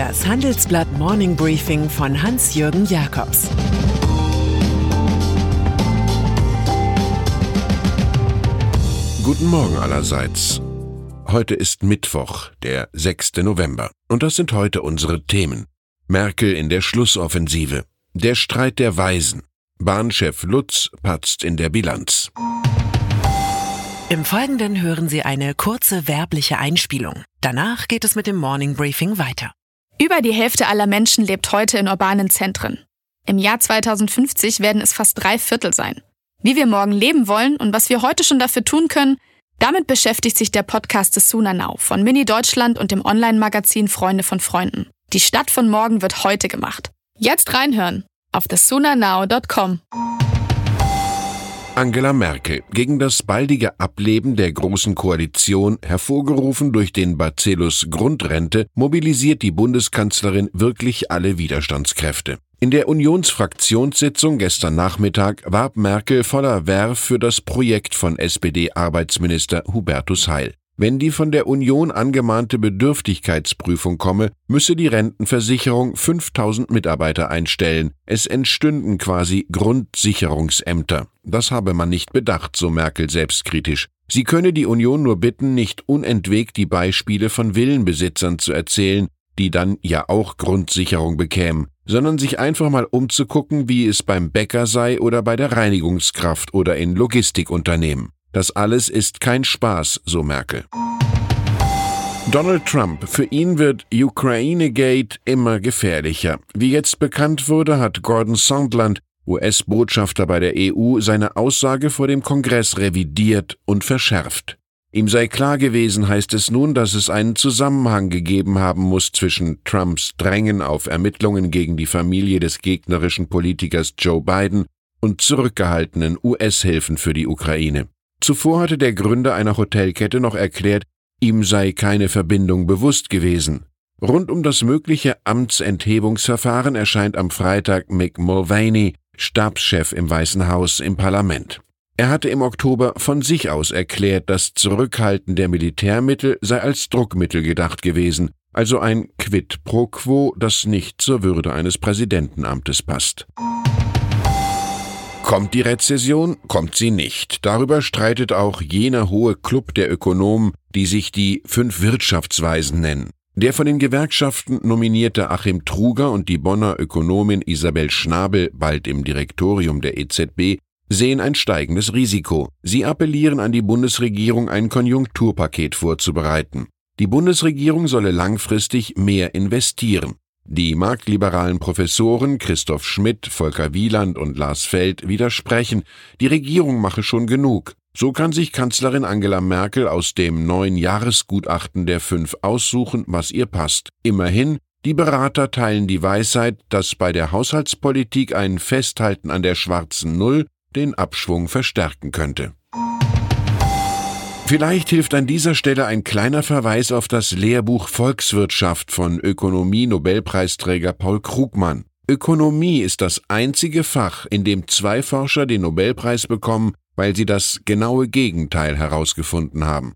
Das Handelsblatt Morning Briefing von Hans-Jürgen Jakobs Guten Morgen allerseits. Heute ist Mittwoch, der 6. November. Und das sind heute unsere Themen. Merkel in der Schlussoffensive. Der Streit der Weisen. Bahnchef Lutz patzt in der Bilanz. Im Folgenden hören Sie eine kurze werbliche Einspielung. Danach geht es mit dem Morning Briefing weiter. Über die Hälfte aller Menschen lebt heute in urbanen Zentren. Im Jahr 2050 werden es fast drei Viertel sein. Wie wir morgen leben wollen und was wir heute schon dafür tun können, damit beschäftigt sich der Podcast des Suna Now von Mini Deutschland und dem Online-Magazin Freunde von Freunden. Die Stadt von morgen wird heute gemacht. Jetzt reinhören auf thesunanow.com. Angela Merkel gegen das baldige Ableben der Großen Koalition, hervorgerufen durch den Bacillus Grundrente, mobilisiert die Bundeskanzlerin wirklich alle Widerstandskräfte. In der Unionsfraktionssitzung gestern Nachmittag warb Merkel voller Werf für das Projekt von SPD-Arbeitsminister Hubertus Heil. Wenn die von der Union angemahnte Bedürftigkeitsprüfung komme, müsse die Rentenversicherung 5000 Mitarbeiter einstellen. Es entstünden quasi Grundsicherungsämter. Das habe man nicht bedacht, so Merkel selbstkritisch. Sie könne die Union nur bitten, nicht unentwegt die Beispiele von Villenbesitzern zu erzählen, die dann ja auch Grundsicherung bekämen, sondern sich einfach mal umzugucken, wie es beim Bäcker sei oder bei der Reinigungskraft oder in Logistikunternehmen. Das alles ist kein Spaß, so Merkel. Donald Trump, für ihn wird Ukraine-Gate immer gefährlicher. Wie jetzt bekannt wurde, hat Gordon Sondland, US-Botschafter bei der EU, seine Aussage vor dem Kongress revidiert und verschärft. Ihm sei klar gewesen, heißt es nun, dass es einen Zusammenhang gegeben haben muss zwischen Trumps Drängen auf Ermittlungen gegen die Familie des gegnerischen Politikers Joe Biden und zurückgehaltenen US-Hilfen für die Ukraine. Zuvor hatte der Gründer einer Hotelkette noch erklärt, ihm sei keine Verbindung bewusst gewesen. Rund um das mögliche Amtsenthebungsverfahren erscheint am Freitag Mick Mulvaney, Stabschef im Weißen Haus im Parlament. Er hatte im Oktober von sich aus erklärt, das Zurückhalten der Militärmittel sei als Druckmittel gedacht gewesen, also ein Quid pro quo, das nicht zur Würde eines Präsidentenamtes passt. Kommt die Rezession? Kommt sie nicht. Darüber streitet auch jener hohe Club der Ökonomen, die sich die fünf Wirtschaftsweisen nennen. Der von den Gewerkschaften nominierte Achim Truger und die Bonner Ökonomin Isabel Schnabel, bald im Direktorium der EZB, sehen ein steigendes Risiko. Sie appellieren an die Bundesregierung, ein Konjunkturpaket vorzubereiten. Die Bundesregierung solle langfristig mehr investieren. Die marktliberalen Professoren Christoph Schmidt, Volker Wieland und Lars Feld widersprechen, die Regierung mache schon genug. So kann sich Kanzlerin Angela Merkel aus dem neuen Jahresgutachten der fünf aussuchen, was ihr passt. Immerhin, die Berater teilen die Weisheit, dass bei der Haushaltspolitik ein Festhalten an der schwarzen Null den Abschwung verstärken könnte. Vielleicht hilft an dieser Stelle ein kleiner Verweis auf das Lehrbuch Volkswirtschaft von Ökonomie-Nobelpreisträger Paul Krugmann. Ökonomie ist das einzige Fach, in dem zwei Forscher den Nobelpreis bekommen, weil sie das genaue Gegenteil herausgefunden haben.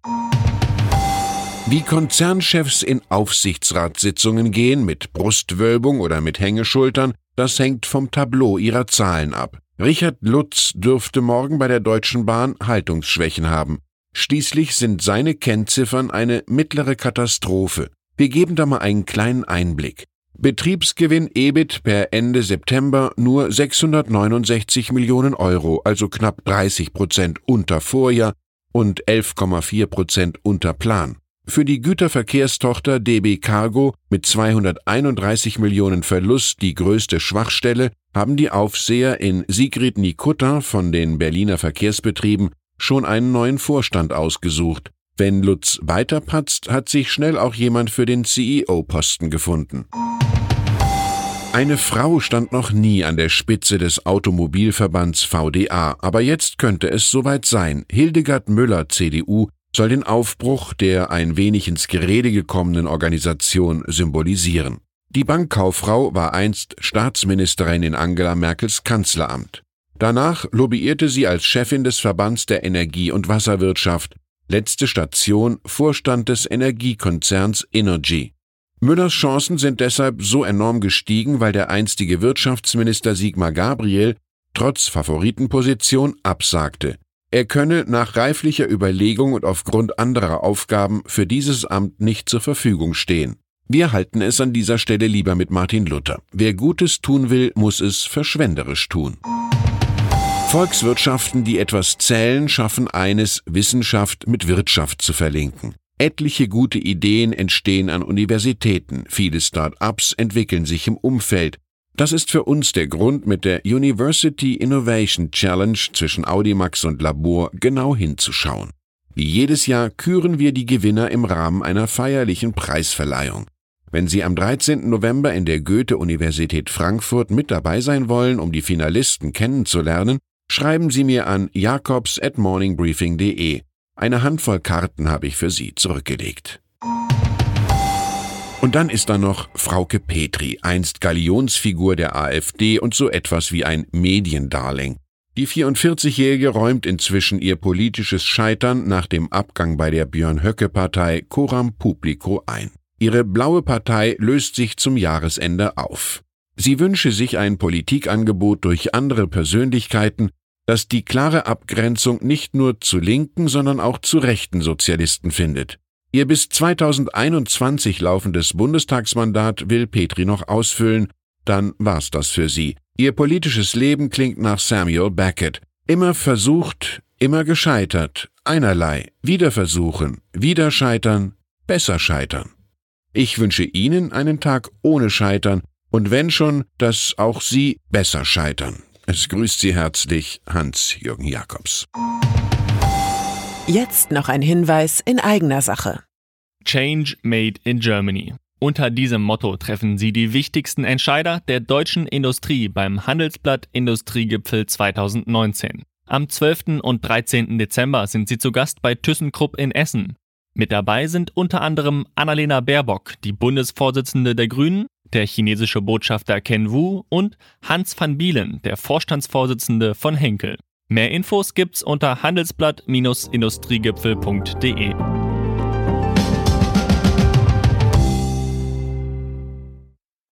Wie Konzernchefs in Aufsichtsratssitzungen gehen, mit Brustwölbung oder mit Hängeschultern, das hängt vom Tableau ihrer Zahlen ab. Richard Lutz dürfte morgen bei der Deutschen Bahn Haltungsschwächen haben. Schließlich sind seine Kennziffern eine mittlere Katastrophe. Wir geben da mal einen kleinen Einblick. Betriebsgewinn EBIT per Ende September nur 669 Millionen Euro, also knapp 30 Prozent unter Vorjahr und 11,4 Prozent unter Plan. Für die Güterverkehrstochter DB Cargo mit 231 Millionen Verlust die größte Schwachstelle haben die Aufseher in Sigrid Nikutta von den Berliner Verkehrsbetrieben schon einen neuen Vorstand ausgesucht. Wenn Lutz weiterpatzt, hat sich schnell auch jemand für den CEO-Posten gefunden. Eine Frau stand noch nie an der Spitze des Automobilverbands VDA, aber jetzt könnte es soweit sein. Hildegard Müller, CDU, soll den Aufbruch der ein wenig ins Gerede gekommenen Organisation symbolisieren. Die Bankkauffrau war einst Staatsministerin in Angela Merkels Kanzleramt. Danach lobbyierte sie als Chefin des Verbands der Energie- und Wasserwirtschaft, letzte Station Vorstand des Energiekonzerns Energy. Müllers Chancen sind deshalb so enorm gestiegen, weil der einstige Wirtschaftsminister Sigmar Gabriel trotz Favoritenposition absagte. Er könne nach reiflicher Überlegung und aufgrund anderer Aufgaben für dieses Amt nicht zur Verfügung stehen. Wir halten es an dieser Stelle lieber mit Martin Luther. Wer Gutes tun will, muss es verschwenderisch tun. Volkswirtschaften, die etwas zählen, schaffen eines, Wissenschaft mit Wirtschaft zu verlinken. Etliche gute Ideen entstehen an Universitäten, viele Start-ups entwickeln sich im Umfeld, das ist für uns der Grund, mit der University Innovation Challenge zwischen Audimax und Labor genau hinzuschauen. Wie jedes Jahr küren wir die Gewinner im Rahmen einer feierlichen Preisverleihung. Wenn Sie am 13. November in der Goethe-Universität Frankfurt mit dabei sein wollen, um die Finalisten kennenzulernen, schreiben Sie mir an jakobs at morningbriefing.de. Eine Handvoll Karten habe ich für Sie zurückgelegt. Und dann ist da noch Frauke Petri, einst Galionsfigur der AfD und so etwas wie ein Mediendarling. Die 44-Jährige räumt inzwischen ihr politisches Scheitern nach dem Abgang bei der Björn-Höcke-Partei Coram Publico ein. Ihre blaue Partei löst sich zum Jahresende auf. Sie wünsche sich ein Politikangebot durch andere Persönlichkeiten, das die klare Abgrenzung nicht nur zu linken, sondern auch zu rechten Sozialisten findet. Ihr bis 2021 laufendes Bundestagsmandat will Petri noch ausfüllen, dann war's das für sie. Ihr politisches Leben klingt nach Samuel Beckett. Immer versucht, immer gescheitert, einerlei, wieder versuchen, wieder scheitern, besser scheitern. Ich wünsche Ihnen einen Tag ohne Scheitern und wenn schon, dass auch Sie besser scheitern. Es grüßt Sie herzlich Hans-Jürgen Jakobs. Jetzt noch ein Hinweis in eigener Sache. Change Made in Germany. Unter diesem Motto treffen Sie die wichtigsten Entscheider der deutschen Industrie beim Handelsblatt Industriegipfel 2019. Am 12. und 13. Dezember sind Sie zu Gast bei ThyssenKrupp in Essen. Mit dabei sind unter anderem Annalena Baerbock, die Bundesvorsitzende der Grünen, der chinesische Botschafter Ken Wu und Hans van Bielen, der Vorstandsvorsitzende von Henkel. Mehr Infos gibt's unter handelsblatt-industriegipfel.de.